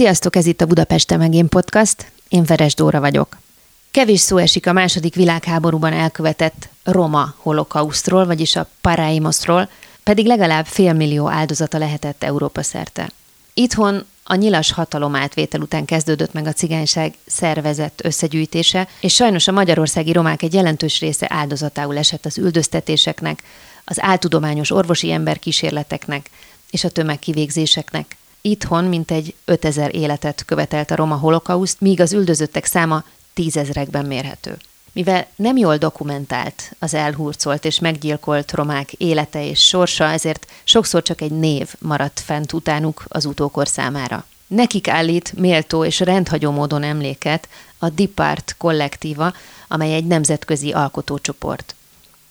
Sziasztok, ez itt a Budapest Megén Podcast. Én Veres Dóra vagyok. Kevés szó esik a második világháborúban elkövetett roma holokausztról, vagyis a paraimosztról, pedig legalább félmillió áldozata lehetett Európa szerte. Itthon a nyilas hatalom átvétel után kezdődött meg a cigányság szervezett összegyűjtése, és sajnos a magyarországi romák egy jelentős része áldozatául esett az üldöztetéseknek, az áltudományos orvosi emberkísérleteknek és a tömegkivégzéseknek. Itthon mintegy 5000 életet követelt a roma holokauszt, míg az üldözöttek száma tízezrekben mérhető. Mivel nem jól dokumentált az elhurcolt és meggyilkolt romák élete és sorsa, ezért sokszor csak egy név maradt fent utánuk az utókor számára. Nekik állít méltó és rendhagyó módon emléket a Dipart kollektíva, amely egy nemzetközi alkotócsoport.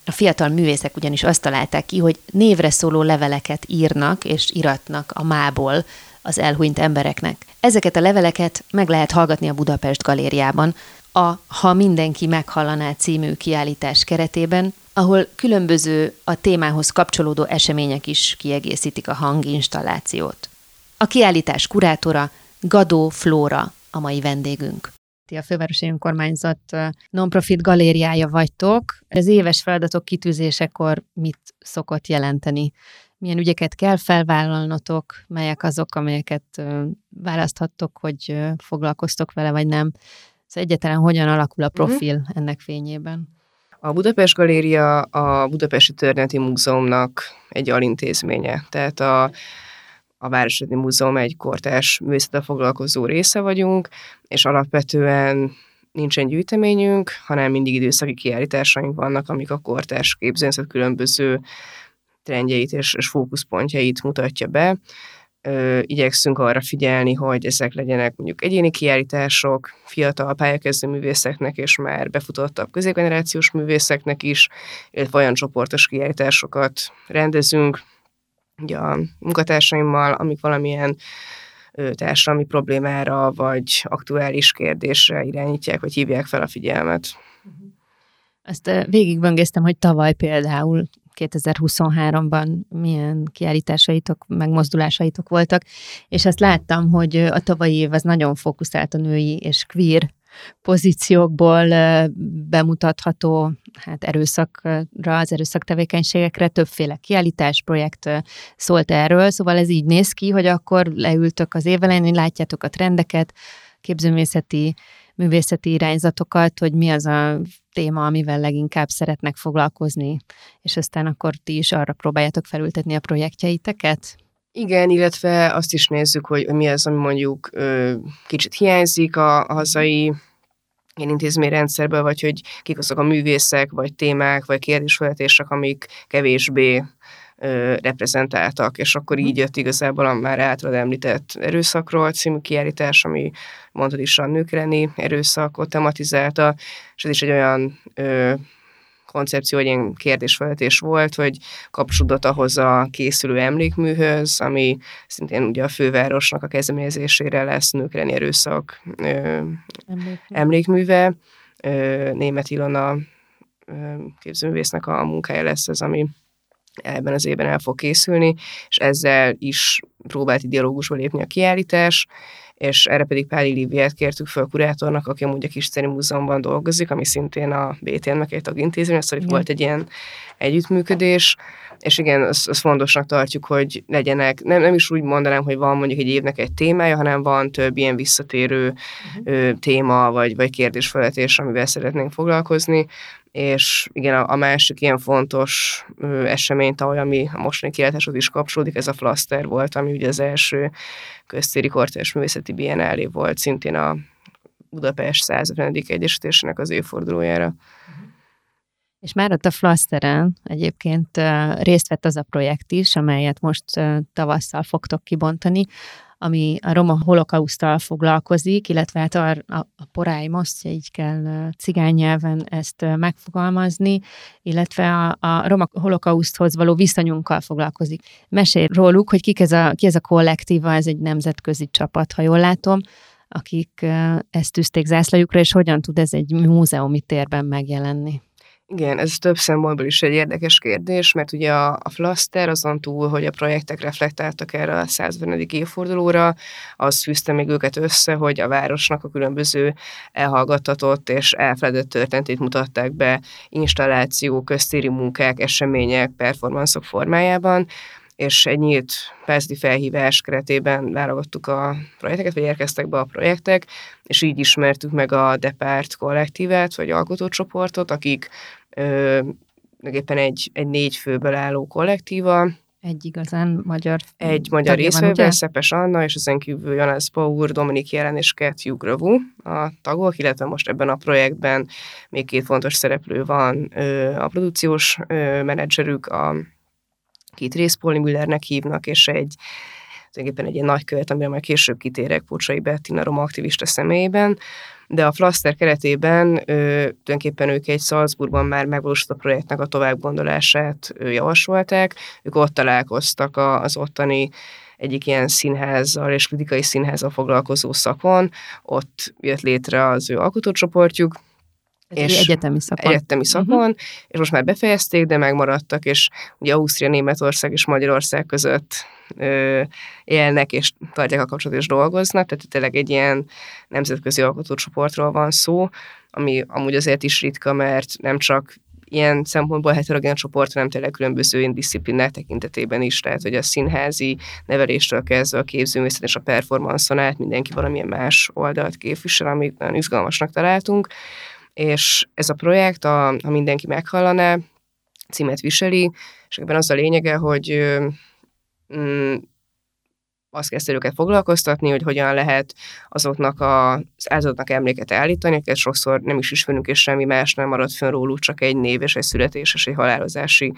A fiatal művészek ugyanis azt találták ki, hogy névre szóló leveleket írnak és iratnak a mából az elhunyt embereknek. Ezeket a leveleket meg lehet hallgatni a Budapest galériában, a Ha mindenki meghallaná című kiállítás keretében, ahol különböző a témához kapcsolódó események is kiegészítik a hanginstallációt. A kiállítás kurátora Gadó Flóra a mai vendégünk. Ti a Fővárosi Önkormányzat non-profit galériája vagytok. Az éves feladatok kitűzésekor mit szokott jelenteni? Milyen ügyeket kell felvállalnotok, melyek azok, amelyeket választhattok, hogy foglalkoztok vele, vagy nem? Szóval egyetlen hogyan alakul a mhm. profil uh-huh. ennek fényében? A Budapest Galéria a Budapesti Történeti Múzeumnak egy alintézménye. Tehát a, a Városodi Múzeum egy kortárs művészetre foglalkozó része vagyunk, és alapvetően nincsen gyűjteményünk, hanem mindig időszaki kiállításaink vannak, amik a kortárs képzőnyszet különböző trendjeit és, és fókuszpontjait mutatja be. Ö, igyekszünk arra figyelni, hogy ezek legyenek mondjuk egyéni kiállítások, fiatal pályakezdő művészeknek és már befutottabb középgenerációs művészeknek is, illetve olyan csoportos kiállításokat rendezünk ugye a munkatársaimmal, amik valamilyen társadalmi problémára vagy aktuális kérdésre irányítják, vagy hívják fel a figyelmet. Azt végigböngésztem, hogy tavaly például 2023-ban milyen kiállításaitok, megmozdulásaitok voltak, és azt láttam, hogy a tavalyi év az nagyon fókuszált a női és queer pozíciókból bemutatható hát erőszakra, az erőszak tevékenységekre többféle kiállítás, projekt szólt erről, szóval ez így néz ki, hogy akkor leültök az évelején, látjátok a trendeket, képzőművészeti művészeti irányzatokat, hogy mi az a téma, amivel leginkább szeretnek foglalkozni, és aztán akkor ti is arra próbáljátok felültetni a projektjeiteket? Igen, illetve azt is nézzük, hogy mi az, ami mondjuk ö, kicsit hiányzik a, a hazai ilyen intézményrendszerből, vagy hogy kik azok a művészek, vagy témák, vagy kérdésfeletések, amik kevésbé ö, reprezentáltak, és akkor mhm. így jött igazából a már általad említett erőszakról című kiállítás, ami mondhatod is a nők erőszakot tematizálta, és ez is egy olyan ö, koncepció, hogy ilyen kérdésfelvetés volt, hogy kapcsolódott ahhoz a készülő emlékműhöz, ami szintén ugye a fővárosnak a kezdeményezésére lesz nők erőszak ö, emlékműve. Ö, Német Ilona képzőművésznek a munkája lesz ez, ami ebben az évben el fog készülni, és ezzel is próbált dialógusba lépni a kiállítás, és erre pedig Páli Líviát kértük föl kurátornak, aki amúgy a Kisceni Múzeumban dolgozik, ami szintén a BTN-nek egy tagintézmény, szóval itt volt egy ilyen együttműködés, és igen, azt, azt fontosnak tartjuk, hogy legyenek, nem, nem is úgy mondanám, hogy van mondjuk egy évnek egy témája, hanem van több ilyen visszatérő uh-huh. ö, téma, vagy, vagy kérdésfeletés, amivel szeretnénk foglalkozni, és igen, a, a másik ilyen fontos ö, esemény tavaly, ami a mostani kiállításhoz is kapcsolódik, ez a Flaster volt, ami ugye az első köztéri kortárs művészeti biennálé volt, szintén a Budapest 150. egyesítésének az évfordulójára. És már ott a Flasteren egyébként részt vett az a projekt is, amelyet most tavasszal fogtok kibontani, ami a roma holokausztal foglalkozik, illetve hát a, a, a poráj most, így kell cigány nyelven ezt megfogalmazni, illetve a, a roma holokauszthoz való viszonyunkkal foglalkozik. Mesélj róluk, hogy kik ez a, ki ez a kollektíva, ez egy nemzetközi csapat, ha jól látom, akik ezt tűzték zászlajukra, és hogyan tud ez egy múzeumi térben megjelenni? Igen, ez több szempontból is egy érdekes kérdés, mert ugye a, a Flaster azon túl, hogy a projektek reflektáltak erre a 150. évfordulóra, az fűzte még őket össze, hogy a városnak a különböző elhallgattatott és elfeledett történetét mutatták be installáció, köztéri munkák, események, performanszok formájában, és egy nyílt pályázati felhívás keretében válogattuk a projekteket, vagy érkeztek be a projektek, és így ismertük meg a Depart kollektívát, vagy alkotócsoportot, akik éppen egy, egy négy főből álló kollektíva, egy igazán magyar Egy magyar részvevő, Szepes Anna, és ezen kívül Janesz Paur, Dominik Jelen és Ket Jugravu a tagok, illetve most ebben a projektben még két fontos szereplő van, a produkciós menedzserük, a két rész Müllernek hívnak, és egy tulajdonképpen egy ilyen nagykövet, amire majd később kitérek Pucsai Bettina Roma aktivista személyében, de a Flaster keretében ö, tulajdonképpen ők egy Salzburgban már megvalósult a projektnek a továbbgondolását ö, javasolták. Ők ott találkoztak a, az ottani egyik ilyen színházzal és kritikai színházzal foglalkozó szakon, ott jött létre az ő alkotócsoportjuk, és egyetemi szakon. Egyetemi mhm. szakon, uh-huh. és most már befejezték, de megmaradtak, és ugye Ausztria, Németország és Magyarország között ö, élnek, és tartják a kapcsolatot, és dolgoznak, tehát tényleg egy ilyen nemzetközi alkotócsoportról van szó, ami amúgy azért is ritka, mert nem csak ilyen szempontból heterogén csoport, hanem tényleg különböző disziplinák tekintetében is, tehát hogy a színházi neveléstől kezdve a képzőművészet és a performanszon át mindenki valamilyen más oldalt képvisel, amit nagyon izgalmasnak találtunk és ez a projekt, a, ha mindenki meghallaná, címet viseli, és ebben az a lényege, hogy mm, azt kezdte őket foglalkoztatni, hogy hogyan lehet azoknak a, az áldozatnak emléket állítani, akiket sokszor nem is ismerünk, és semmi más nem marad fönn róluk, csak egy név és egy születéses, egy halálozási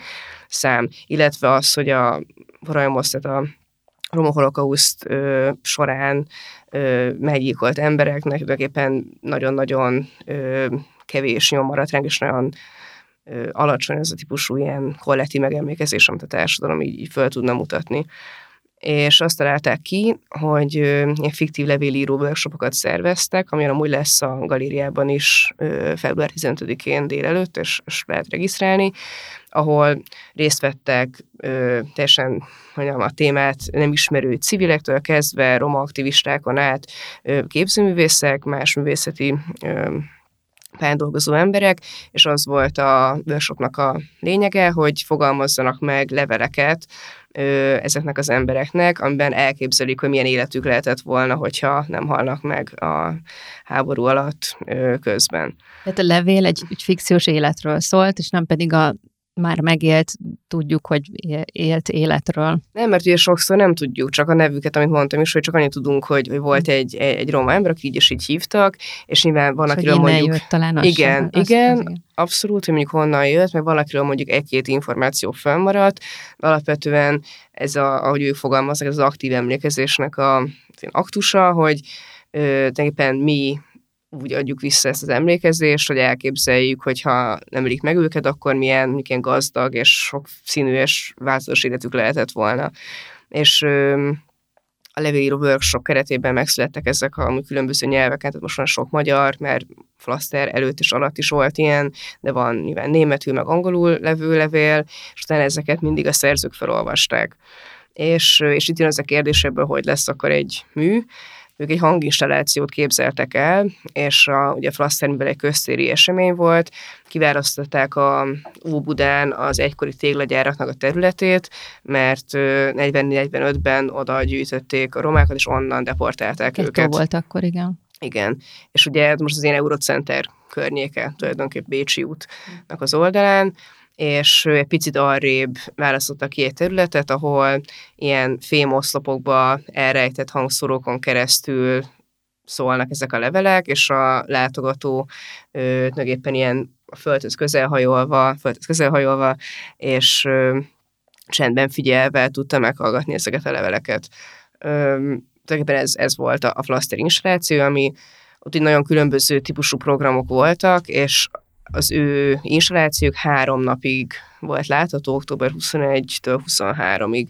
szám. Illetve az, hogy a Rajmosztet a Roma holokauszt során meggyilkolt embereknek tulajdonképpen nagyon-nagyon kevés nyom maradt ránk, és nagyon alacsony az a típusú ilyen kollektív megemlékezés, amit a társadalom így, így föl tudna mutatni. És azt találták ki, hogy ilyen fiktív levélíró workshopokat szerveztek, ami amúgy lesz a galériában is február 15-én délelőtt, és, és lehet regisztrálni, ahol részt vettek ö, teljesen mondjam, a témát nem ismerő civilektől kezdve, roma aktivistákon át, ö, képzőművészek, más művészeti ö, pályán dolgozó emberek, és az volt a workshopnak a lényege, hogy fogalmazzanak meg leveleket ö, ezeknek az embereknek, amiben elképzelik, hogy milyen életük lehetett volna, hogyha nem halnak meg a háború alatt ö, közben. Tehát a levél egy, egy fikciós életről szólt, és nem pedig a már megélt, tudjuk, hogy élt életről. Nem, mert ugye sokszor nem tudjuk, csak a nevüket, amit mondtam is, hogy csak annyit tudunk, hogy, hogy volt hm. egy, egy roma ember, aki így is így hívtak, és nyilván van, akiről mondjuk... Jött, talán az igen, sem, az, igen, az, igen, abszolút, hogy mondjuk honnan jött, meg valakiről mondjuk egy-két információ fönnmaradt. Alapvetően ez, a, ahogy ők fogalmaznak, ez az aktív emlékezésnek a, az aktusa, hogy ö, tulajdonképpen mi úgy adjuk vissza ezt az emlékezést, hogy elképzeljük, hogyha nem ölik meg őket, akkor milyen, milyen gazdag és sok színű és változatos életük lehetett volna. És a levélíró workshop keretében megszülettek ezek a különböző nyelveken, tehát most van sok magyar, mert Flaster előtt és alatt is volt ilyen, de van nyilván németül, meg angolul levő levél, és utána ezeket mindig a szerzők felolvasták. És, és itt jön ez a kérdés ebből, hogy lesz akkor egy mű, ők egy hanginstallációt képzeltek el, és a, ugye Flaszternben egy köztéri esemény volt, kiválasztották a Óbudán az egykori téglagyáraknak a területét, mert 40-45-ben oda gyűjtötték a romákat, és onnan deportálták Egy őket. volt akkor, igen. Igen, és ugye most az ilyen Eurocenter környéke, tulajdonképpen Bécsi útnak az oldalán, és egy picit arrébb választottak ki egy területet, ahol ilyen fémoszlopokba elrejtett hangszórókon keresztül szólnak ezek a levelek, és a látogató tulajdonképpen ilyen a földhöz közelhajolva, földhöz közelhajolva, és ö, csendben figyelve tudta meghallgatni ezeket a leveleket. Ö, tulajdonképpen ez, ez volt a, a Flaster installáció, ami ott így nagyon különböző típusú programok voltak, és az ő installációk három napig volt látható, október 21-től 23-ig,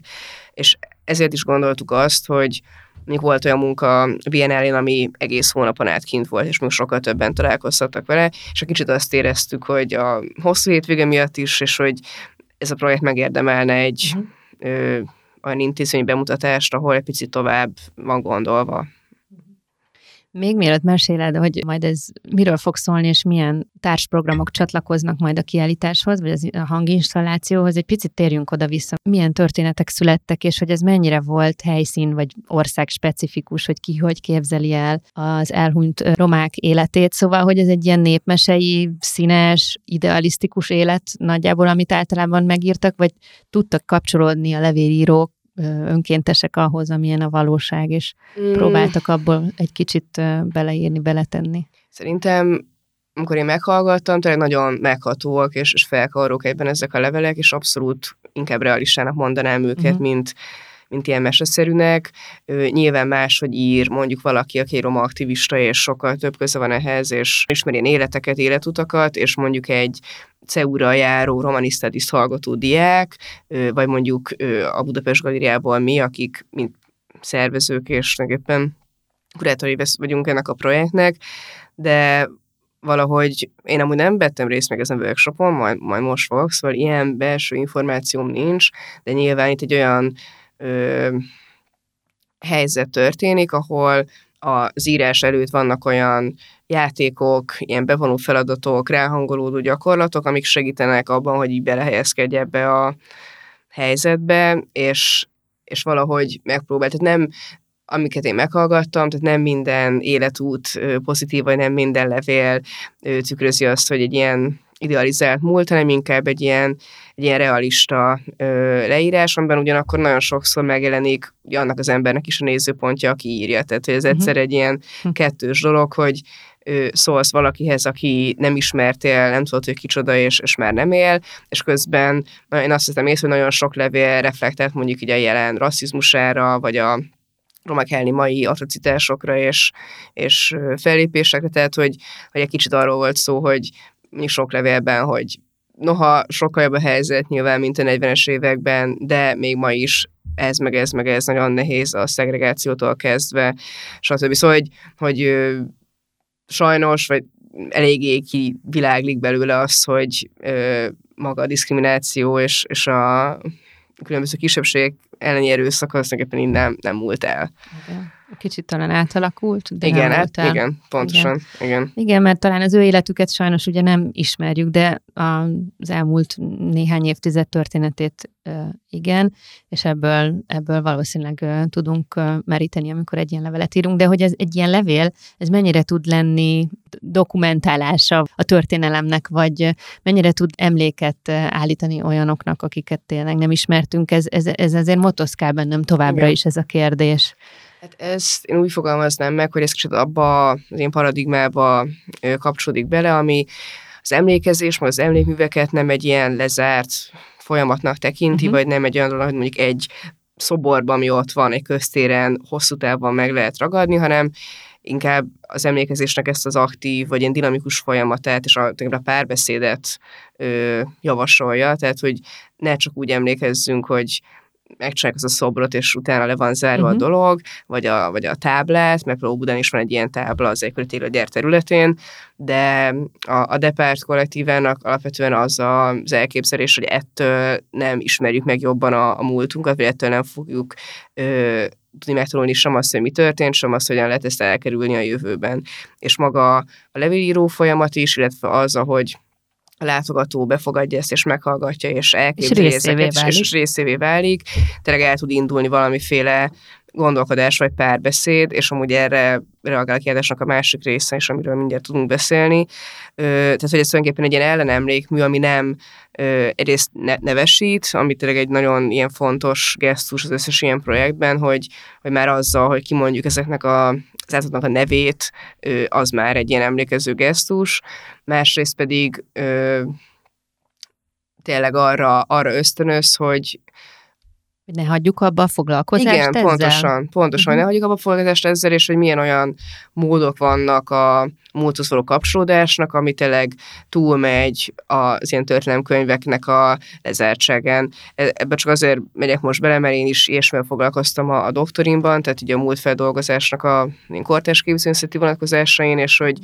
és ezért is gondoltuk azt, hogy még volt olyan munka biennálén, ami egész hónapon át kint volt, és még sokkal többen találkoztattak vele, és a kicsit azt éreztük, hogy a hosszú hétvége miatt is, és hogy ez a projekt megérdemelne egy uh-huh. ö, olyan intézmény bemutatást, ahol egy picit tovább van gondolva még mielőtt meséled, hogy majd ez miről fog szólni, és milyen társprogramok csatlakoznak majd a kiállításhoz, vagy a hanginstallációhoz, egy picit térjünk oda-vissza. Milyen történetek születtek, és hogy ez mennyire volt helyszín, vagy ország specifikus, hogy ki hogy képzeli el az elhunyt romák életét. Szóval, hogy ez egy ilyen népmesei, színes, idealisztikus élet nagyjából, amit általában megírtak, vagy tudtak kapcsolódni a levélírók önkéntesek ahhoz, amilyen a valóság, és mm. próbáltak abból egy kicsit beleírni, beletenni. Szerintem amikor én meghallgattam, tényleg nagyon meghatóak és, és felkarrók egyben ezek a levelek, és abszolút inkább realistának mondanám őket, uh-huh. mint, mint ilyen meseszerűnek. Nyilván más, hogy ír mondjuk valaki, aki roma aktivista, és sokkal több köze van ehhez, és ismeri életeket, életutakat, és mondjuk egy CEU-ra járó romanisztadiszt hallgató diák, vagy mondjuk a Budapest Galériából mi, akik mint szervezők és éppen kurátori vagyunk ennek a projektnek, de valahogy én amúgy nem vettem részt meg ezen a workshopon, majd, majd most fogok, szóval ilyen belső információm nincs, de nyilván itt egy olyan ö, helyzet történik, ahol az írás előtt vannak olyan játékok, ilyen bevonó feladatok, ráhangolódó gyakorlatok, amik segítenek abban, hogy így belehelyezkedj ebbe a helyzetbe, és, és valahogy megpróbál. Tehát nem, amiket én meghallgattam, tehát nem minden életút pozitív, vagy nem minden levél tükrözi azt, hogy egy ilyen idealizált múlt, hanem inkább egy ilyen, egy ilyen realista ö, leírás, amiben ugyanakkor nagyon sokszor megjelenik annak az embernek is a nézőpontja, aki írja. Tehát, hogy ez uh-huh. egyszer egy ilyen hm. kettős dolog, hogy ö, szólsz valakihez, aki nem ismertél, nem tudod, hogy kicsoda, és, és már nem él, és közben én azt hiszem észre, hogy nagyon sok levél reflektált mondjuk így a jelen rasszizmusára, vagy a romák mai atrocitásokra és, és fellépésekre, tehát hogy, hogy egy kicsit arról volt szó, hogy sok levélben, hogy noha sokkal jobb a helyzet nyilván, mint a 40-es években, de még ma is ez, meg ez, meg ez nagyon nehéz a szegregációtól kezdve, stb. Szóval, hogy, hogy sajnos, vagy eléggé kiviláglik belőle az, hogy ö, maga a diszkrimináció és, és a különböző kisebbségek elleni erőszak az nem, nem, nem múlt el. Okay kicsit talán átalakult. De igen, hát, igen, pontosan. Igen. igen. Igen, mert talán az ő életüket sajnos ugye nem ismerjük, de az elmúlt néhány évtized történetét igen, és ebből, ebből valószínűleg tudunk meríteni, amikor egy ilyen levelet írunk, de hogy ez egy ilyen levél, ez mennyire tud lenni dokumentálása a történelemnek, vagy mennyire tud emléket állítani olyanoknak, akiket tényleg nem ismertünk, ez, ez, ez azért motoszkál bennem továbbra Igen. is ez a kérdés. Hát ezt én úgy fogalmaznám meg, hogy ez kicsit abba az én paradigmába kapcsolódik bele, ami az emlékezés, meg az emlékműveket nem egy ilyen lezárt folyamatnak tekinti, uh-huh. vagy nem egy olyan dolog, hogy mondjuk egy szoborban, ami ott van egy köztéren, hosszú távon meg lehet ragadni, hanem inkább az emlékezésnek ezt az aktív, vagy ilyen dinamikus folyamatát és a, a párbeszédet ö, javasolja, tehát hogy ne csak úgy emlékezzünk, hogy megcsinálják az a szobrot, és utána le van zárva uh-huh. a mhm. dolog, vagy a, vagy a táblát, mert például Budán is van egy ilyen tábla az egykori télőgyár területén, de a, a Depárt kollektívának alapvetően az az elképzelés, hogy ettől nem ismerjük meg jobban a, a múltunkat, vagy ettől nem fogjuk ö, tudni megtanulni sem azt, hogy mi történt, sem azt, hogyan lehet ezt elkerülni a jövőben. És maga a levélíró folyamat is, illetve az, ahogy a látogató befogadja ezt, és meghallgatja, és elképzeli és ezeket, válik. és részévé válik. Tényleg el tud indulni valamiféle gondolkodás vagy párbeszéd, és amúgy erre reagál a kérdésnek a másik része is, amiről mindjárt tudunk beszélni. Tehát, hogy ez tulajdonképpen egy ilyen ellenemlékmű, ami nem egyrészt ne, nevesít, ami tényleg egy nagyon ilyen fontos gesztus az összes ilyen projektben, hogy, hogy már azzal, hogy kimondjuk ezeknek a, állatoknak a nevét, az már egy ilyen emlékező gesztus. Másrészt pedig tényleg arra, arra ösztönöz, hogy Hogy ne hagyjuk abba a foglalkozást Igen, ezzel? pontosan, pontosan, uh-huh. ne hagyjuk abba a foglalkozást ezzel, és hogy milyen olyan módok vannak a múlthoz való kapcsolódásnak, ami tényleg túlmegy az ilyen történelemkönyveknek a lezártságen. E, ebbe csak azért megyek most bele, mert én is ilyesmivel foglalkoztam a, a doktorimban, tehát ugye a múlt feldolgozásnak a kortárs képzőnszeti vonatkozásain, és hogy,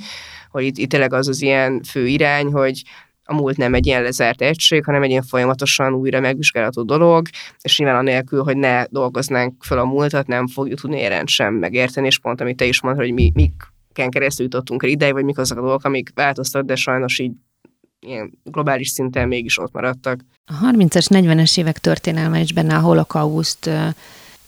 hogy itt, itt tényleg az az ilyen fő irány, hogy a múlt nem egy ilyen lezárt egység, hanem egy ilyen folyamatosan újra megvizsgálható dolog, és nyilván anélkül, hogy ne dolgoznánk fel a múltat, nem fogjuk tudni érend sem megérteni, és pont amit te is mondtad, hogy mi, miken keresztül jutottunk el ideig, vagy mik azok a dolgok, amik változtak, de sajnos így ilyen globális szinten mégis ott maradtak. A 30-as, 40-es évek történelme is benne a holokauszt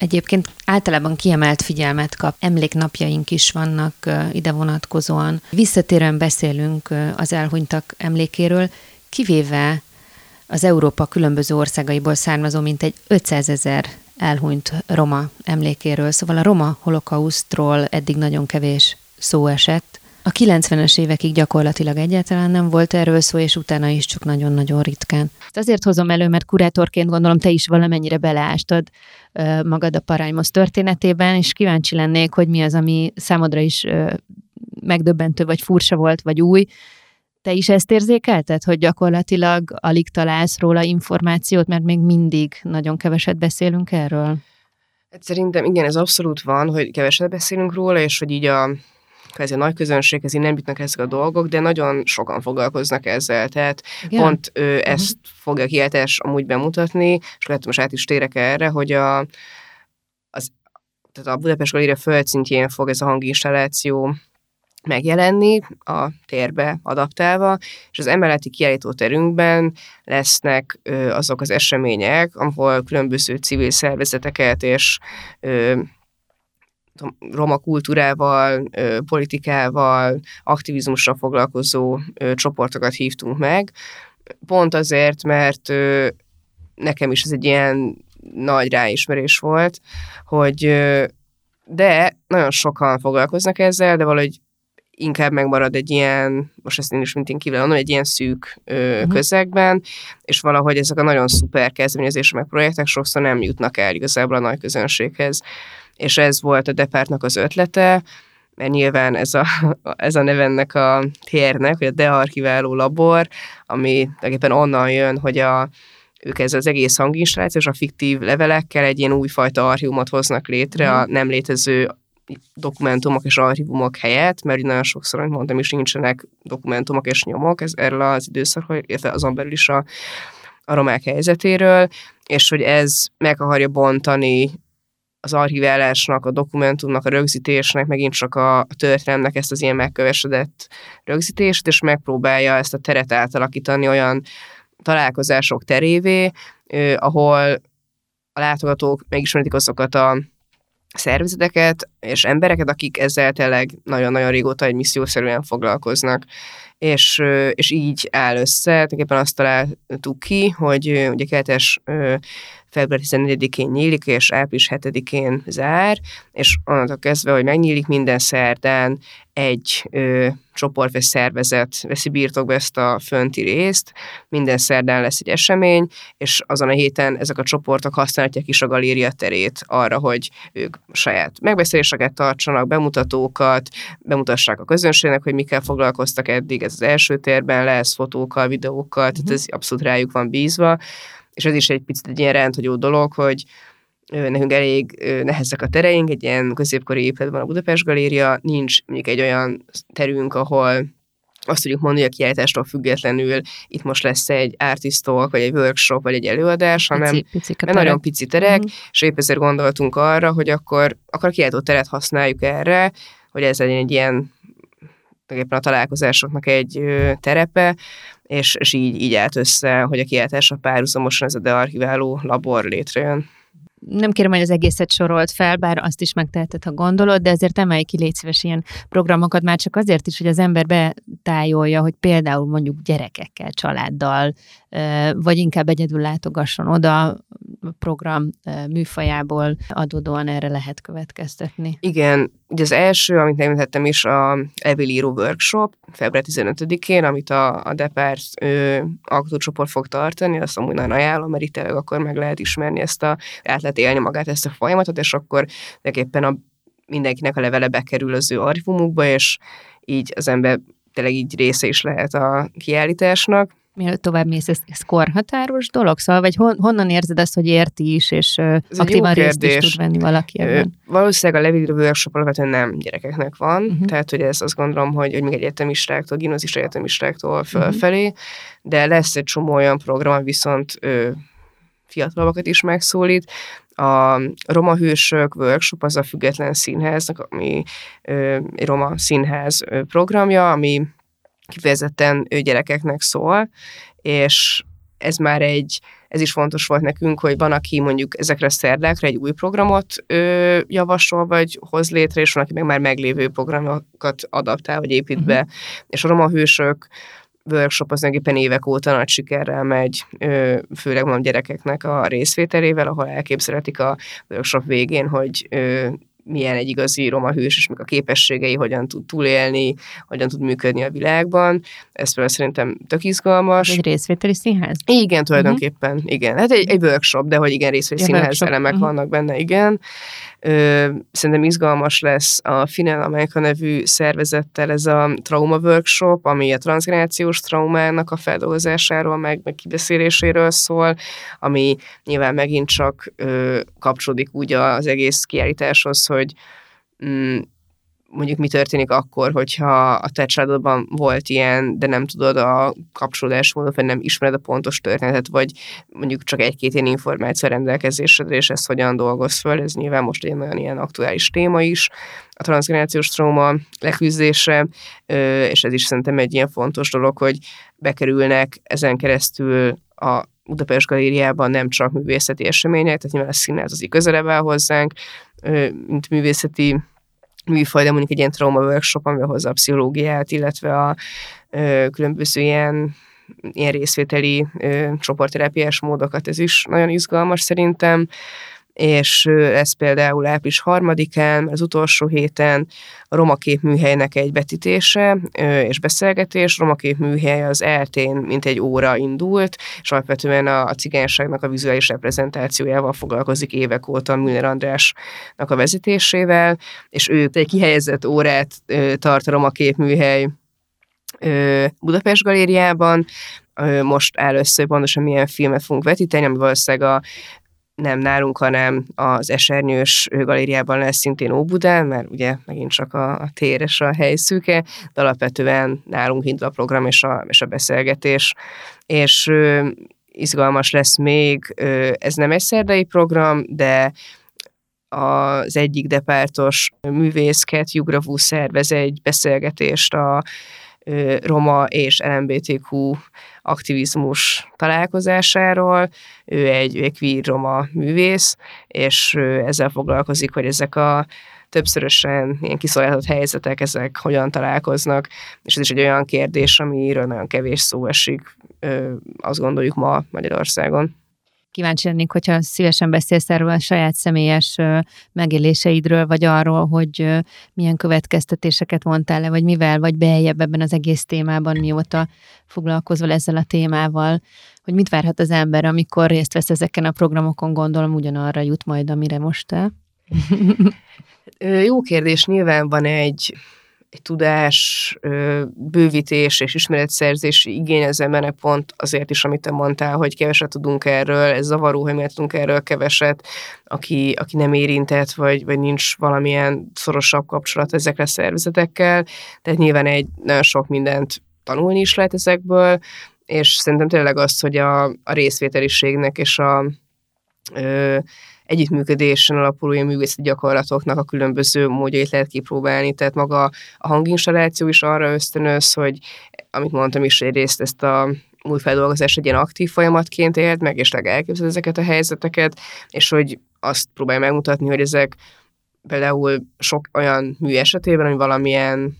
Egyébként általában kiemelt figyelmet kap, emléknapjaink is vannak ide vonatkozóan. Visszatérően beszélünk az elhunytak emlékéről, kivéve az Európa különböző országaiból származó mintegy 500 ezer elhunyt roma emlékéről. Szóval a roma holokausztról eddig nagyon kevés szó esett. A 90-es évekig gyakorlatilag egyáltalán nem volt erről szó, és utána is csak nagyon-nagyon ritkán. Azért hozom elő, mert kurátorként gondolom te is valamennyire beleástad magad a Paraimos történetében, és kíváncsi lennék, hogy mi az, ami számodra is megdöbbentő, vagy furcsa volt, vagy új. Te is ezt érzékelted, hogy gyakorlatilag alig találsz róla információt, mert még mindig nagyon keveset beszélünk erről? Hát szerintem igen, ez abszolút van, hogy keveset beszélünk róla, és hogy így a ez a nagy közönséghez így nem jutnak ezek a dolgok, de nagyon sokan foglalkoznak ezzel. Tehát Igen. pont ő uh-huh. ezt fogja kiáltás amúgy bemutatni, és lehet, most át is térek erre, hogy a, az, tehát a Budapest Galéria földszintjén fog ez a hanginstalláció megjelenni a térbe adaptálva, és az emeleti kiállító terünkben lesznek ö, azok az események, ahol különböző civil szervezeteket és ö, roma kultúrával, politikával, aktivizmussal foglalkozó csoportokat hívtunk meg, pont azért, mert nekem is ez egy ilyen nagy ráismerés volt, hogy de nagyon sokan foglalkoznak ezzel, de valahogy inkább megmarad egy ilyen, most ezt én is mint én kívül egy ilyen szűk ö, uh-huh. közegben, és valahogy ezek a nagyon szuper kezdeményezések meg projektek sokszor nem jutnak el igazából a nagy közönséghez és ez volt a Depártnak az ötlete, mert nyilván ez a, ez a nevennek a térnek, hogy a dearchiváló labor, ami tulajdonképpen onnan jön, hogy a, ők ez az egész hanginstalláció és a fiktív levelekkel egy ilyen újfajta archívumot hoznak létre mm. a nem létező dokumentumok és archívumok helyett, mert nagyon sokszor, amit mondtam is, nincsenek dokumentumok és nyomok ez erről az időszakról, illetve azon belül is a, a romák helyzetéről, és hogy ez meg akarja bontani az archiválásnak, a dokumentumnak, a rögzítésnek, megint csak a, történelemnek ezt az ilyen megkövesedett rögzítést, és megpróbálja ezt a teret átalakítani olyan találkozások terévé, ahol a látogatók megismerik azokat a szervezeteket és embereket, akik ezzel tényleg nagyon-nagyon régóta egy missziószerűen foglalkoznak. És, és így áll össze, tulajdonképpen azt találtuk ki, hogy ugye kettes február 14-én nyílik, és április 7-én zár, és onnantól kezdve, hogy megnyílik minden szerdán, egy ö, csoport vagy szervezet veszi birtokba ezt a fönti részt, minden szerdán lesz egy esemény, és azon a héten ezek a csoportok használják is a galéria terét arra, hogy ők saját megbeszéléseket tartsanak, bemutatókat, bemutassák a közönségnek, hogy mikkel foglalkoztak eddig, ez az első térben lesz fotókkal, videókkal, tehát mhm. ez abszolút rájuk van bízva, és ez is egy picit egy ilyen rendhagyó dolog, hogy nekünk elég nehezek a tereink, egy ilyen középkori épületben a Budapest Galéria, nincs mondjuk egy olyan terünk, ahol azt tudjuk mondani, hogy a kiállítástól függetlenül itt most lesz egy artist talk, vagy egy workshop, vagy egy előadás, hanem pici, pici mert nagyon pici terek, mm-hmm. és épp ezért gondoltunk arra, hogy akkor, akkor a kiállító teret használjuk erre, hogy ez legyen egy ilyen a találkozásoknak egy terepe, és, és így, így állt össze, hogy a kiáltásra párhuzamosan ez a dearchiváló labor létrejön. Nem kérem, hogy az egészet sorolt fel, bár azt is megteheted, ha gondolod, de ezért emelj ki légy szíves ilyen programokat, már csak azért is, hogy az ember betájolja, hogy például mondjuk gyerekekkel, családdal, vagy inkább egyedül látogasson oda, program műfajából adódóan erre lehet következtetni. Igen, Ugye az első, amit említettem is, a Evilíró Workshop, február 15-én, amit a, a Depart alkotócsoport fog tartani, azt amúgy nagyon ajánlom, mert itt akkor meg lehet ismerni ezt a, át lehet élni magát ezt a folyamatot, és akkor neképpen a, mindenkinek a levele bekerül az ő archívumukba, és így az ember tényleg így része is lehet a kiállításnak mielőtt tovább mész, ez, ez korhatáros dolog? Szóval, vagy hon, honnan érzed azt, hogy érti is, és ez aktívan részt is tud venni valaki ebben? Valószínűleg a Levi workshop alapvetően nem gyerekeknek van, uh-huh. tehát hogy ez azt gondolom, hogy, hogy még egyetemistáktól, gimnazis egyetemistáktól mhm. fölfelé, uh-huh. de lesz egy csomó olyan program, viszont ö, fiatalabbakat is megszólít. A Roma Hősök Workshop az a független színháznak, ami ö, Roma Színház programja, ami kifejezetten ő gyerekeknek szól, és ez már egy, ez is fontos volt nekünk, hogy van, aki mondjuk ezekre a szerdákra egy új programot ö, javasol, vagy hoz létre, és van, aki meg már meglévő programokat adaptál, vagy épít uh-huh. be. És a Roma Hősök workshop az éppen évek óta nagy sikerrel megy, ö, főleg mondom gyerekeknek a részvételével, ahol elképzelhetik a workshop végén, hogy ö, milyen egy igazi roma hős, és a képességei, hogyan tud túlélni, hogyan tud működni a világban. Ez például szerintem tök izgalmas. Egy részvételi színház? Igen, tulajdonképpen, uh-huh. igen. Hát egy, egy workshop, de hogy igen, részvételi színház workshop. elemek uh-huh. vannak benne, igen. Ö, szerintem izgalmas lesz a Finel Amerika nevű szervezettel ez a trauma workshop, ami a transgenerációs traumának a feldolgozásáról, meg, meg kibeszéléséről szól, ami nyilván megint csak ö, kapcsolódik úgy az egész kiállításhoz, hogy mm, mondjuk mi történik akkor, hogyha a te családodban volt ilyen, de nem tudod a kapcsolódásmódot, vagy nem ismered a pontos történetet, vagy mondjuk csak egy-két ilyen információ rendelkezésedre, és ezt hogyan dolgoz föl, ez nyilván most egy nagyon ilyen aktuális téma is, a transgenerációs trauma leküzdése, és ez is szerintem egy ilyen fontos dolog, hogy bekerülnek ezen keresztül a Budapest Galériában nem csak művészeti események, tehát nyilván a színház az közelebb áll hozzánk, mint művészeti műfaj, de mondjuk egy ilyen trauma workshop, amivel hozza a pszichológiát, illetve a különböző ilyen, ilyen részvételi ö, csoportterápiás módokat, ez is nagyon izgalmas szerintem és ez például április harmadikán, az utolsó héten a Roma képműhelynek egy betítése és beszélgetés. Roma képműhely az eltén mint egy óra indult, és alapvetően a, a cigányságnak a vizuális reprezentációjával foglalkozik évek óta Müller Andrásnak a vezetésével, és ő egy kihelyezett órát tart a Roma képműhely Budapest galériában, most először pontosan milyen filmet fogunk vetíteni, ami valószínűleg a nem nálunk, hanem az Esernyős galériában lesz szintén Óbudán, mert ugye megint csak a, a tér és a hely szűke, de alapvetően nálunk indul a program és a, és a beszélgetés, és ö, izgalmas lesz még, ö, ez nem egy szerdai program, de az egyik depártos művészket, Jugravú szervez egy beszélgetést a roma és LMBTQ aktivizmus találkozásáról. Ő egy, egy queer roma művész, és ezzel foglalkozik, hogy ezek a többszörösen ilyen kiszolgáltatott helyzetek, ezek hogyan találkoznak, és ez is egy olyan kérdés, amiről nagyon kevés szó esik, azt gondoljuk ma Magyarországon kíváncsi lennék, hogyha szívesen beszélsz erről a saját személyes megéléseidről, vagy arról, hogy milyen következtetéseket vontál le, vagy mivel vagy beljebb ebben az egész témában, mióta foglalkozol ezzel a témával, hogy mit várhat az ember, amikor részt vesz ezeken a programokon, gondolom ugyanarra jut majd, amire most te. Jó kérdés, nyilván van egy egy tudás bővítés és ismeretszerzési igény az embernek pont azért is, amit te mondtál, hogy keveset tudunk erről, ez zavaró, hogy miért tudunk erről keveset, aki, aki nem érintett, vagy, vagy nincs valamilyen szorosabb kapcsolat ezekre a szervezetekkel, tehát nyilván egy nagyon sok mindent tanulni is lehet ezekből, és szerintem tényleg azt, hogy a, a részvételiségnek és a ö, együttműködésen alapuló ilyen művészeti gyakorlatoknak a különböző módjait lehet kipróbálni, tehát maga a hanginstalláció is arra ösztönöz, hogy amit mondtam is, egyrészt ezt a új feldolgozás egy ilyen aktív folyamatként élt meg, és elképzel ezeket a helyzeteket, és hogy azt próbálja megmutatni, hogy ezek például sok olyan mű esetében, ami valamilyen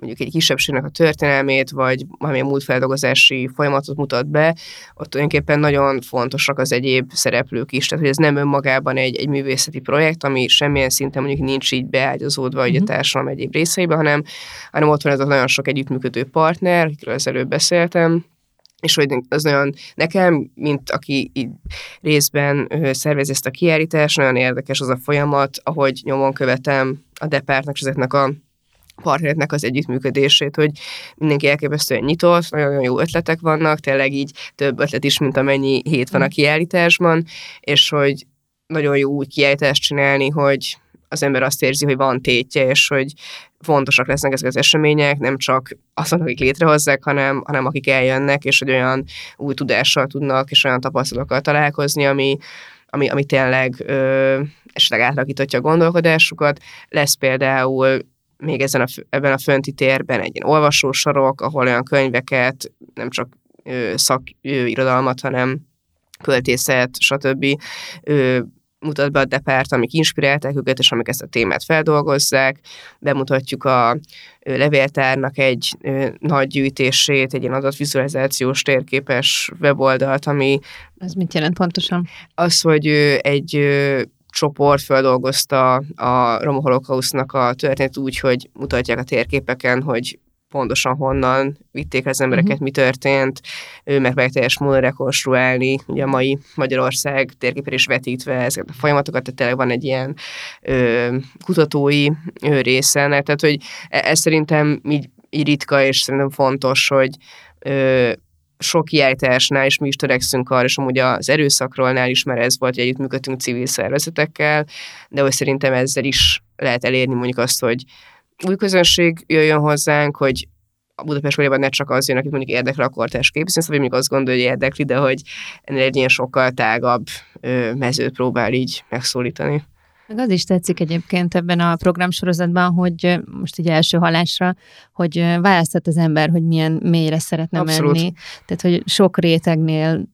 mondjuk egy kisebbségnek a történelmét, vagy valamilyen múltfeldolgozási folyamatot mutat be, ott tulajdonképpen nagyon fontosak az egyéb szereplők is. Tehát, hogy ez nem önmagában egy, egy művészeti projekt, ami semmilyen szinten mondjuk nincs így beágyazódva uh-huh. a társadalom egyéb részeibe, hanem, hanem ott van ez a nagyon sok együttműködő partner, akikről az előbb beszéltem, és hogy az nagyon nekem, mint aki így részben szervezi ezt a kiállítást, nagyon érdekes az a folyamat, ahogy nyomon követem a Depártnak és ezeknek a partnereknek az együttműködését, hogy mindenki elképesztően nyitott, nagyon jó ötletek vannak, tényleg így több ötlet is, mint amennyi hét van a mm. kiállításban, és hogy nagyon jó úgy kiállítást csinálni, hogy az ember azt érzi, hogy van tétje, és hogy fontosak lesznek ezek az események, nem csak azon, akik létrehozzák, hanem, hanem akik eljönnek, és hogy olyan új tudással tudnak, és olyan tapasztalatokkal találkozni, ami, ami, ami tényleg ö, esetleg átalakítatja a gondolkodásukat. Lesz például még ezen a, ebben a fönti térben egy ilyen olvasósarok, ahol olyan könyveket, nem csak ö, szakirodalmat, hanem költészet, stb. Ö, mutat be a depárt, amik inspirálták őket, és amik ezt a témát feldolgozzák. Bemutatjuk a levéltárnak egy nagy gyűjtését, egy ilyen adatvizualizációs térképes weboldalt, ami... Ez mit jelent pontosan? Az, hogy egy csoport feldolgozta a Roma holokausznak a történet úgy, hogy mutatják a térképeken, hogy pontosan honnan vitték az embereket, uh-huh. mi történt, ő meg teljes módon rekonstruálni, ugye a mai Magyarország térképen is vetítve ezeket a folyamatokat, tehát tényleg van egy ilyen ö, kutatói ö, része, tehát hogy e, ez szerintem így, így ritka, és szerintem fontos, hogy ö, sok kiállításnál is mi is törekszünk arra, és amúgy az erőszakrólnál is, mert ez volt, hogy együttműködtünk civil szervezetekkel, de hogy szerintem ezzel is lehet elérni mondjuk azt, hogy új közönség jöjjön hozzánk, hogy a Budapest valójában ne csak az jön, akit mondjuk érdekli a kortárs képzés, vagy mondjuk azt gondolja, hogy érdekli, de hogy ennél egy ilyen sokkal tágabb mezőt próbál így megszólítani. Meg az is tetszik egyébként ebben a programsorozatban, hogy most egy első halásra, hogy választhat az ember, hogy milyen mélyre szeretne Abszolút. menni. Tehát, hogy sok rétegnél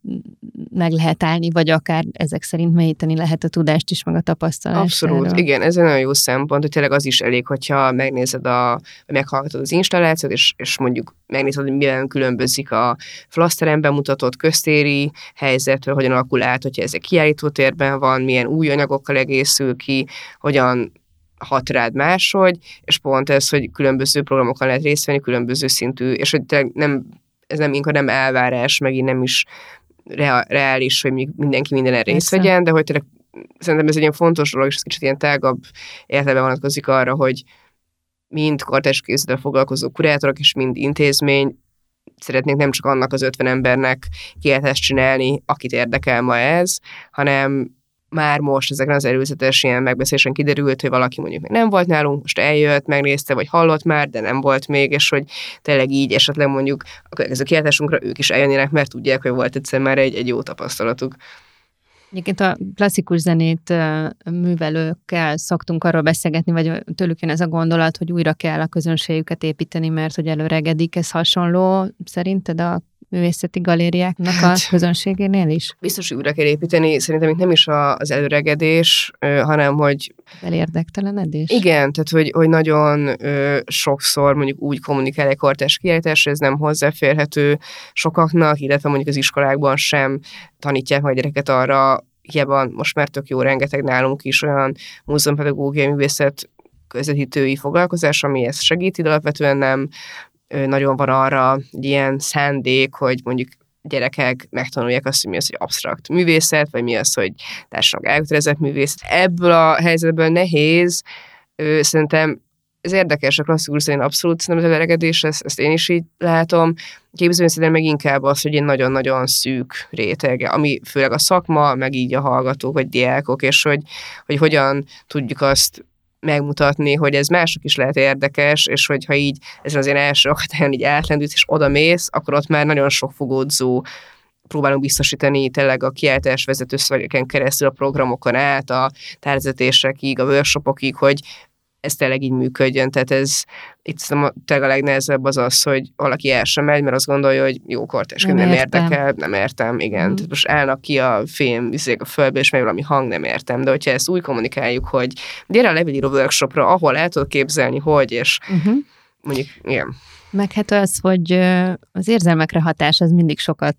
meg lehet állni, vagy akár ezek szerint mélyíteni lehet a tudást is, meg a tapasztalást. Abszolút, igen, ez egy nagyon jó szempont, hogy tényleg az is elég, hogyha megnézed a, meghallgatod az installációt, és, és mondjuk megnézed, hogy milyen különbözik a flaszteren bemutatott köztéri helyzetről, hogyan alakul át, hogyha ezek kiállítótérben van, milyen új anyagokkal egészül ki, hogyan hat rád máshogy, és pont ez, hogy különböző programokon lehet részt venni, különböző szintű, és hogy nem, ez nem inkább nem elvárás, meg nem is reális, hogy mindenki minden részt vegyen, de hogy tényleg szerintem ez egy ilyen fontos dolog, és ez kicsit ilyen tágabb értelemben vonatkozik arra, hogy mind kortárs készítővel foglalkozó kurátorok, és mind intézmény szeretnénk nem csak annak az 50 embernek kiáltást csinálni, akit érdekel ma ez, hanem már most ezeken az előzetes ilyen megbeszélésen kiderült, hogy valaki mondjuk még nem volt nálunk, most eljött, megnézte, vagy hallott már, de nem volt még, és hogy tényleg így esetleg mondjuk a kiáltásunkra ők is eljönnének, mert tudják, hogy volt egyszer már egy, egy jó tapasztalatuk. Egyébként a klasszikus zenét művelőkkel szoktunk arról beszélgetni, vagy tőlük jön ez a gondolat, hogy újra kell a közönségüket építeni, mert hogy előregedik. Ez hasonló szerinted a művészeti galériáknak hát, a közönségénél is? Biztos, hogy újra kell építeni. Szerintem itt nem is az előregedés, hanem hogy... Elérdektelenedés? Igen, tehát hogy, hogy nagyon ö, sokszor mondjuk úgy kommunikál egy kortás kiállítás, ez nem hozzáférhető sokaknak, illetve mondjuk az iskolákban sem tanítják majd gyereket arra, hiába most már tök jó, rengeteg nálunk is olyan múzeumpedagógiai művészet közvetítői foglalkozás, ami ezt segíti, de alapvetően nem nagyon van arra ilyen szándék, hogy mondjuk gyerekek megtanulják azt, hogy mi az, hogy absztrakt művészet, vagy mi az, hogy társadalmi elkötelezett művészet. Ebből a helyzetből nehéz, ö, szerintem ez érdekes, a klasszikus szerint abszolút szerintem az öregedés, ezt, ezt én is így látom. Képzelően szerintem meg inkább az, hogy egy nagyon-nagyon szűk rétege, ami főleg a szakma, meg így a hallgatók, vagy diákok, és hogy, hogy hogyan tudjuk azt megmutatni, hogy ez mások is lehet érdekes, és hogyha így ezen az én első akadályon így átlendülsz, és oda mész, akkor ott már nagyon sok fogódzó próbálunk biztosítani tényleg a kiáltás vezető szövegeken keresztül a programokon át, a tárzetésekig, a workshopokig, hogy ez tényleg így működjön. Tehát ez itt tényleg a legnehezebb az az, hogy valaki el sem megy, mert azt gondolja, hogy jó kortás nem, nem érdekel, nem értem, igen. Mm. Tehát most állnak ki a film, a földbe, és megy valami hang, nem értem. De hogyha ezt úgy kommunikáljuk, hogy gyere a levelíró workshopra, ahol el tudod képzelni, hogy, és uh-huh. mondjuk, igen. Meg hát az, hogy az érzelmekre hatás az mindig sokat,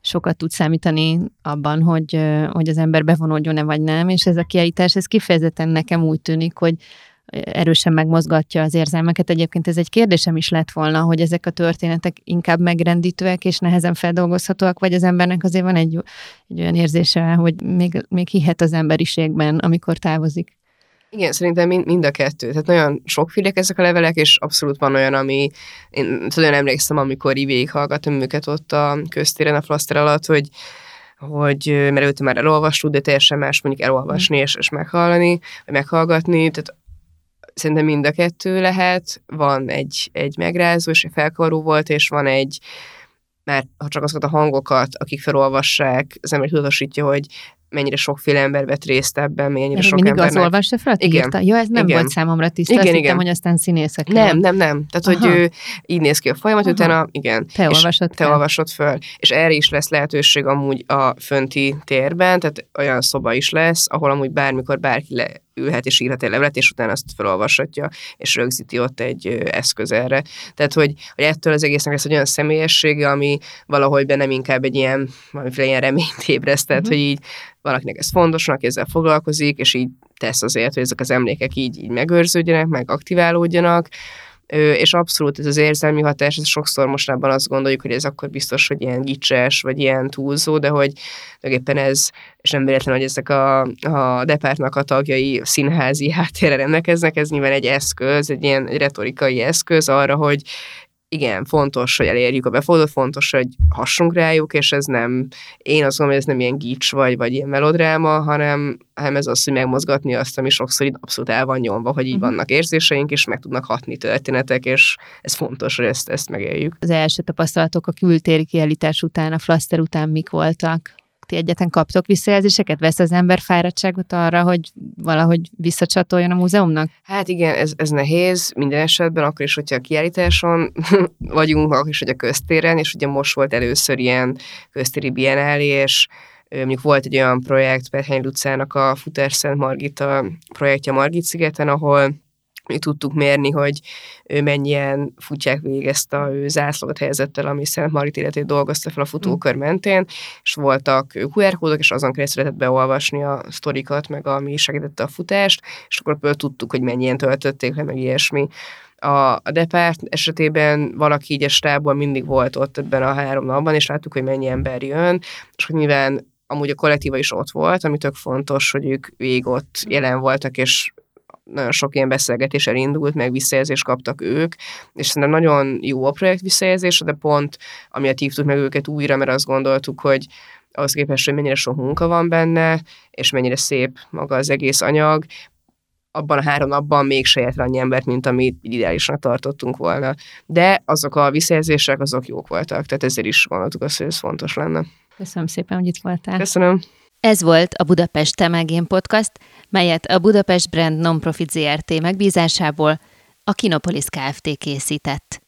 sokat tud számítani abban, hogy, hogy az ember bevonódjon-e vagy nem, és ez a kiállítás, ez kifejezetten nekem úgy tűnik, hogy erősen megmozgatja az érzelmeket. Egyébként ez egy kérdésem is lett volna, hogy ezek a történetek inkább megrendítőek és nehezen feldolgozhatóak, vagy az embernek azért van egy, egy olyan érzése, hogy még, még hihet az emberiségben, amikor távozik. Igen, szerintem mind, mind a kettő. Tehát nagyon sokfélek ezek a levelek, és abszolút van olyan, ami, én nagyon emlékszem, amikor így végighallgattam őket ott a köztéren a flaster alatt, hogy hogy, mert őt már elolvastuk, de teljesen más mondjuk elolvasni mm. és, és meghallani, vagy meghallgatni, tehát szerintem mind a kettő lehet, van egy, egy megrázó, és egy felkavaró volt, és van egy, mert ha csak azokat a hangokat, akik felolvassák, az ember tudatosítja, hogy mennyire sokféle ember vett részt ebben, mennyire sok mindig embernek... az olvasta fel, igen. Írta? Jó, ez nem igen. volt számomra tiszta, igen, azt igen. hittem, hogy aztán színészek. Nem, nem, nem. Tehát, Aha. hogy ő így néz ki a folyamat, Aha. utána igen. Te olvasod Te olvasod föl. És erre is lesz lehetőség amúgy a fönti térben, tehát olyan szoba is lesz, ahol amúgy bármikor bárki le ülhet és írhat egy levelet, és utána azt felolvashatja, és rögzíti ott egy eszköz erre. Tehát, hogy, hogy ettől az egésznek lesz egy olyan személyessége, ami valahogy bennem inkább egy ilyen, valamiféle ilyen reményt ébreszt, tehát, mm-hmm. hogy így valakinek ez fontos, aki ezzel foglalkozik, és így tesz azért, hogy ezek az emlékek így, így megőrződjenek, meg aktiválódjanak, és abszolút ez az érzelmi hatás, ez sokszor mostában azt gondoljuk, hogy ez akkor biztos, hogy ilyen gicses, vagy ilyen túlzó, de hogy éppen ez, és nem véletlen, hogy ezek a, a depártnak a tagjai színházi háttérre rendelkeznek, ez nyilván egy eszköz, egy ilyen egy retorikai eszköz arra, hogy igen, fontos, hogy elérjük a befogadót, fontos, hogy hassunk rájuk, és ez nem, én azt mondom, hogy ez nem ilyen gics vagy, vagy ilyen melodráma, hanem, hanem ez az, hogy megmozgatni azt, ami sokszor így abszolút el van nyomva, hogy így uh-huh. vannak érzéseink, és meg tudnak hatni történetek, és ez fontos, hogy ezt, ezt megéljük. Az első tapasztalatok a kültéri kiállítás után, a flaster után mik voltak? Ti egyetlen kaptok visszajelzéseket? Vesz az ember fáradtságot arra, hogy valahogy visszacsatoljon a múzeumnak? Hát igen, ez, ez nehéz minden esetben, akkor is, hogyha a kiállításon vagyunk, akkor is, hogy a köztéren, és ugye most volt először ilyen köztéri biennálé, és mondjuk volt egy olyan projekt Pethány Lucának a Futás Szent Margita projektje Margit szigeten, ahol mi tudtuk mérni, hogy ő mennyien futják végig ezt a zászlót helyzettel, ami Szent Marit életét dolgozta fel a futókör mm. mentén, és voltak QR kódok, és azon keresztül lehetett beolvasni a sztorikat, meg ami segítette a futást, és akkor például tudtuk, hogy mennyien töltötték le, meg ilyesmi. A, a Depárt esetében valaki így a stábban mindig volt ott ebben a három napban, és láttuk, hogy mennyi ember jön, és hogy nyilván amúgy a kollektíva is ott volt, ami tök fontos, hogy ők végig ott jelen voltak, és nagyon sok ilyen beszélgetés elindult, meg visszajelzést kaptak ők, és szerintem nagyon jó a projekt visszajelzése, de pont amiatt hívtuk meg őket újra, mert azt gondoltuk, hogy ahhoz képest, hogy mennyire sok munka van benne, és mennyire szép maga az egész anyag, abban a három napban még se ért annyi embert, mint amit ideálisan tartottunk volna. De azok a visszajelzések, azok jók voltak, tehát ezért is gondoltuk azt, hogy ez fontos lenne. Köszönöm szépen, hogy itt voltál. Köszönöm. Ez volt a Budapest Temegén Podcast, melyet a Budapest Brand Nonprofit ZRT megbízásából a Kinopolis Kft. készített.